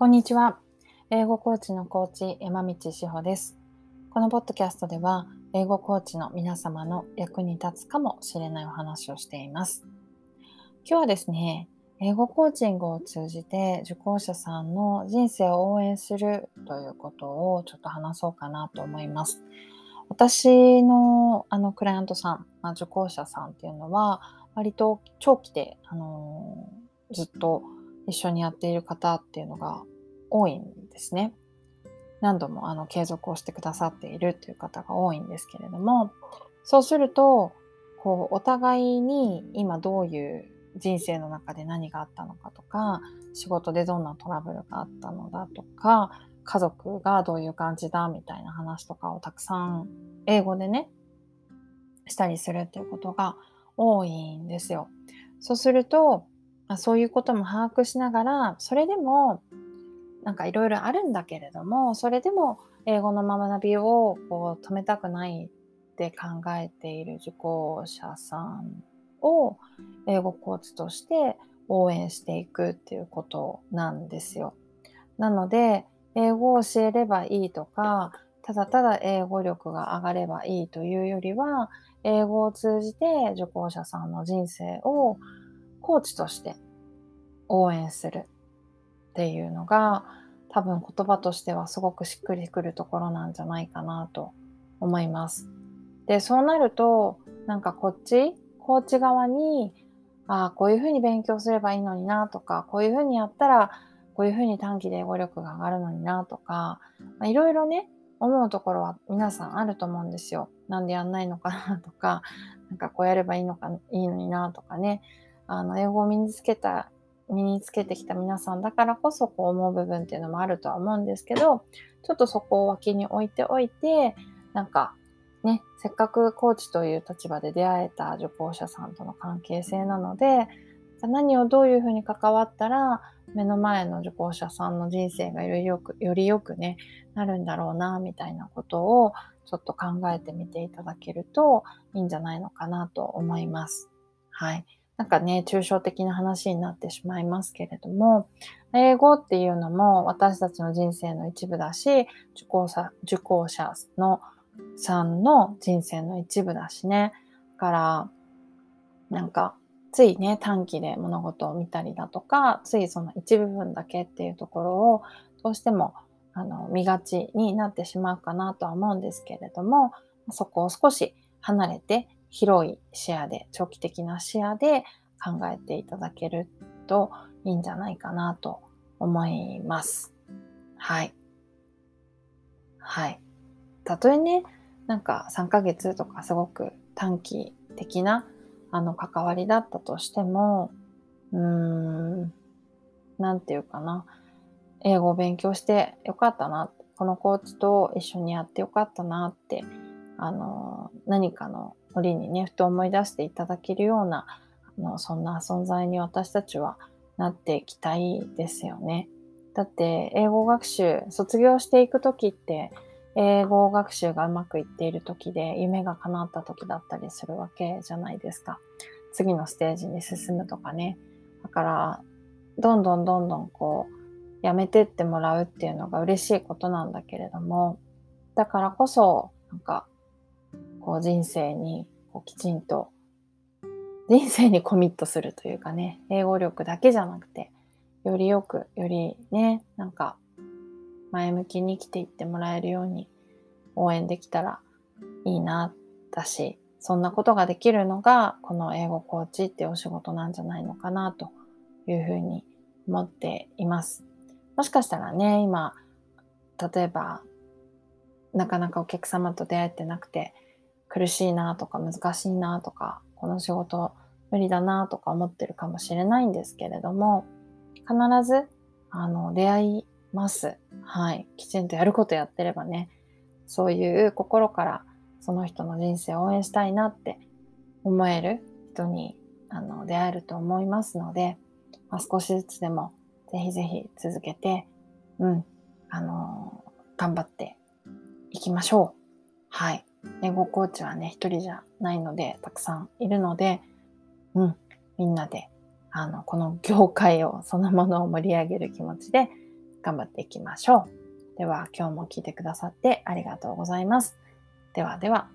こんにちは。英語コーチのコーチ山道志保です。このポッドキャストでは、英語コーチの皆様の役に立つかもしれないお話をしています。今日はですね、英語コーチングを通じて受講者さんの人生を応援するということをちょっと話そうかなと思います。私のあのクライアントさん、まあ、受講者さんっていうのは割と長期で、あのー、ずっと一緒にやっている方っていうのが多いんですね。何度もあの継続をしてくださっているという方が多いんですけれども、そうすると、こう、お互いに今どういう人生の中で何があったのかとか、仕事でどんなトラブルがあったのだとか、家族がどういう感じだみたいな話とかをたくさん英語でね、したりするっていうことが多いんですよ。そうすると、まそういうことも把握しながら、それでもなんかいろいろあるんだけれども、それでも英語の学びをこう止めたくないって考えている受講者さんを英語コーチとして応援していくっていうことなんですよ。なので、英語を教えればいいとか、ただただ英語力が上がればいいというよりは、英語を通じて受講者さんの人生をコーチとして応援するっていうのが多分言葉としてはすごくしっくりくるところなんじゃないかなと思います。で、そうなるとなんかこっち、コーチ側にああ、こういうふうに勉強すればいいのになとか、こういうふうにやったらこういうふうに短期で英語力が上がるのになとか、いろいろね、思うところは皆さんあると思うんですよ。なんでやんないのかなとか、なんかこうやればいいのか、いいのになとかね。あの、英語を身につけた身につけてきた皆さんだからこそこう思う部分っていうのもあるとは思うんですけど、ちょっとそこを脇に置いておいて、なんかね、せっかくコーチという立場で出会えた受講者さんとの関係性なので、何をどういうふうに関わったら、目の前の受講者さんの人生がよりよく、よりよくね、なるんだろうな、みたいなことをちょっと考えてみていただけるといいんじゃないのかなと思います。はい。なんかね、抽象的な話になってしまいますけれども、英語っていうのも私たちの人生の一部だし、受講者、受講者のさんの人生の一部だしね。だから、なんか、ついね、短期で物事を見たりだとか、ついその一部分だけっていうところを、どうしても、あの、見がちになってしまうかなとは思うんですけれども、そこを少し離れて広い視野で、長期的な視野で考えていただけるといいんじゃないかなと思います。はい。はい。たとえね、なんか3ヶ月とかすごく短期的なあの関わりだったとしても、うーん、なんていうかな。英語を勉強してよかったな。このコーチと一緒にやってよかったなって、あの、何かの折にね、ふと思い出していただけるような、あのそんな存在に私たちはなっていきたいですよね。だって、英語学習、卒業していくときって、英語学習がうまくいっている時で夢が叶った時だったりするわけじゃないですか。次のステージに進むとかね。だから、どんどんどんどんこう、やめてってもらうっていうのが嬉しいことなんだけれども、だからこそ、なんか、こう人生にこうきちんと人生にコミットするというかね、英語力だけじゃなくて、よりよく、よりね、なんか前向きに生きていってもらえるように応援できたらいいな、だし、そんなことができるのが、この英語コーチっていうお仕事なんじゃないのかな、というふうに思っています。もしかしたらね、今、例えば、なかなかお客様と出会えてなくて、苦しいなとか難しいなとか、この仕事無理だなとか思ってるかもしれないんですけれども、必ず、あの、出会います。はい。きちんとやることやってればね、そういう心からその人の人生を応援したいなって思える人にあの出会えると思いますので、まあ、少しずつでもぜひぜひ続けて、うん、あの頑張っていきましょう。はい。英語コーチはね、一人じゃないので、たくさんいるので、うん、みんなで、あの、この業界を、そのものを盛り上げる気持ちで頑張っていきましょう。では今日も聞いてくださってありがとうございます。ではでは。